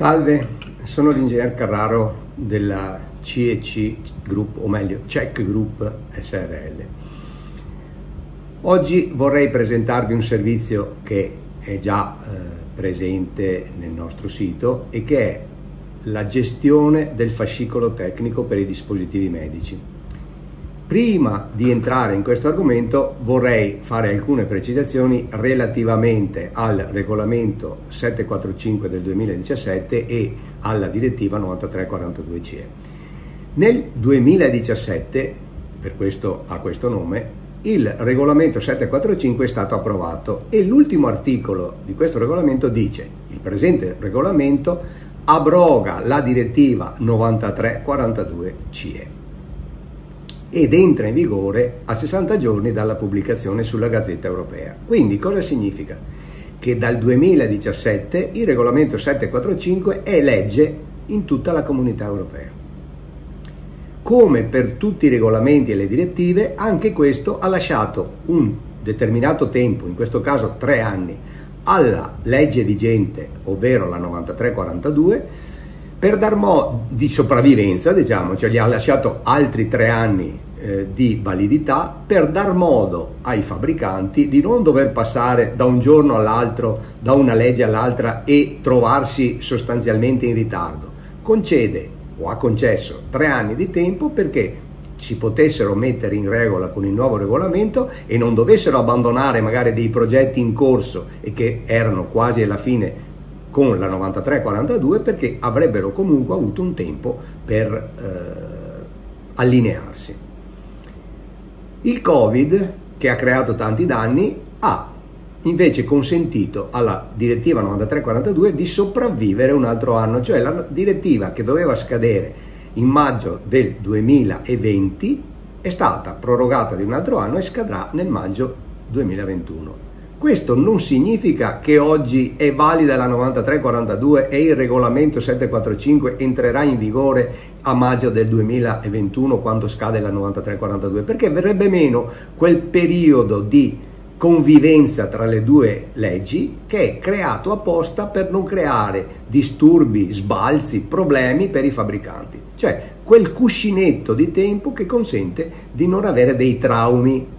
Salve, sono l'ingegner Carraro della CEC Group, o meglio CEC Group SRL. Oggi vorrei presentarvi un servizio che è già eh, presente nel nostro sito e che è la gestione del fascicolo tecnico per i dispositivi medici. Prima di entrare in questo argomento vorrei fare alcune precisazioni relativamente al regolamento 745 del 2017 e alla direttiva 9342 CE. Nel 2017, per questo ha questo nome, il regolamento 745 è stato approvato e l'ultimo articolo di questo regolamento dice il presente regolamento abroga la direttiva 9342 CE ed entra in vigore a 60 giorni dalla pubblicazione sulla Gazzetta Europea. Quindi cosa significa? Che dal 2017 il regolamento 745 è legge in tutta la comunità europea. Come per tutti i regolamenti e le direttive, anche questo ha lasciato un determinato tempo, in questo caso tre anni, alla legge vigente, ovvero la 9342, per dar modo di sopravvivenza, diciamo, cioè gli ha lasciato altri tre anni eh, di validità per dar modo ai fabbricanti di non dover passare da un giorno all'altro, da una legge all'altra e trovarsi sostanzialmente in ritardo. Concede o ha concesso tre anni di tempo perché si potessero mettere in regola con il nuovo regolamento e non dovessero abbandonare magari dei progetti in corso e che erano quasi alla fine con la 9342 perché avrebbero comunque avuto un tempo per eh, allinearsi. Il Covid, che ha creato tanti danni, ha invece consentito alla direttiva 9342 di sopravvivere un altro anno, cioè la direttiva che doveva scadere in maggio del 2020 è stata prorogata di un altro anno e scadrà nel maggio 2021. Questo non significa che oggi è valida la 9342 e il regolamento 745 entrerà in vigore a maggio del 2021 quando scade la 9342, perché verrebbe meno quel periodo di convivenza tra le due leggi che è creato apposta per non creare disturbi, sbalzi, problemi per i fabbricanti. Cioè quel cuscinetto di tempo che consente di non avere dei traumi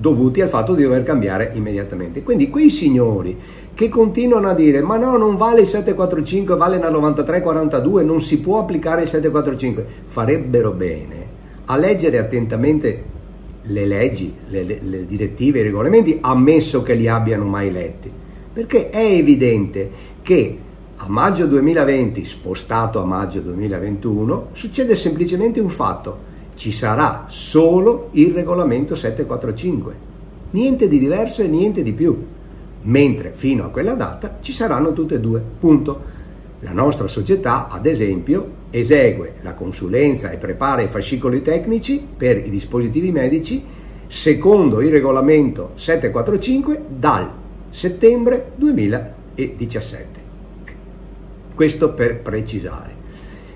dovuti al fatto di dover cambiare immediatamente. Quindi quei signori che continuano a dire ma no non vale il 745 vale la 9342 non si può applicare il 745 farebbero bene a leggere attentamente le leggi, le, le, direttive, i regolamenti ammesso che li abbiano mai letti. Perché è evidente che a maggio 2020 spostato a maggio 2021 succede semplicemente un fatto ci sarà solo il regolamento 745, niente di diverso e niente di più, mentre fino a quella data ci saranno tutte e due, punto. La nostra società, ad esempio, esegue la consulenza e prepara i fascicoli tecnici per i dispositivi medici secondo il regolamento 745 dal settembre 2017. Questo per precisare.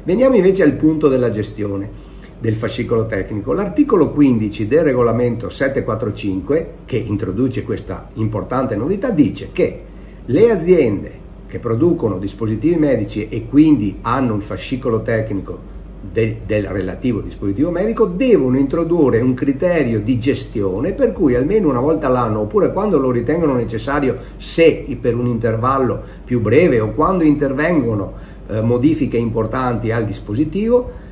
Veniamo invece al punto della gestione del fascicolo tecnico. L'articolo 15 del regolamento 745, che introduce questa importante novità, dice che le aziende che producono dispositivi medici e quindi hanno il fascicolo tecnico del, del, relativo dispositivo medico devono introdurre un criterio di gestione per cui almeno una volta all'anno oppure quando lo ritengono necessario se per un intervallo più breve o quando intervengono eh, modifiche importanti al dispositivo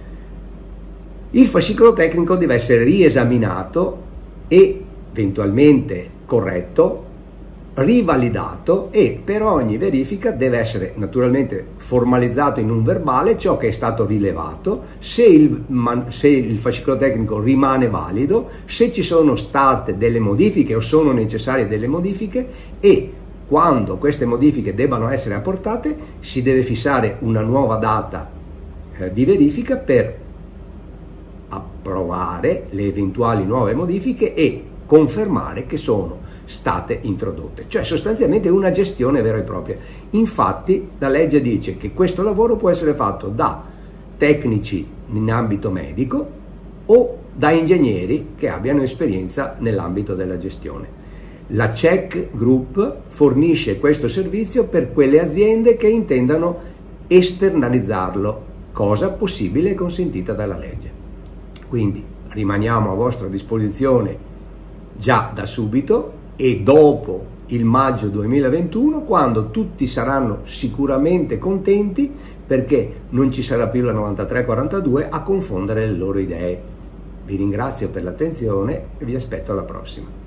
il fascicolo tecnico deve essere riesaminato e eventualmente corretto, rivalidato e per ogni verifica deve essere naturalmente formalizzato in un verbale ciò che è stato rilevato, se il, se il fascicolo tecnico rimane valido, se ci sono state delle modifiche o sono necessarie delle modifiche e quando queste modifiche debbano essere apportate si deve fissare una nuova data eh, di verifica per approvare le eventuali nuove modifiche e confermare che sono state introdotte, cioè sostanzialmente una gestione vera e propria. Infatti la legge dice che questo lavoro può essere fatto da tecnici in ambito medico o da ingegneri che abbiano esperienza nell'ambito della gestione. La CEC Group fornisce questo servizio per quelle aziende che intendano esternalizzarlo, cosa possibile e consentita dalla legge. Quindi rimaniamo a vostra disposizione già da subito e dopo il maggio 2021 quando tutti saranno sicuramente contenti perché non ci sarà più la 9342 a confondere le loro idee. Vi ringrazio per l'attenzione e vi aspetto alla prossima.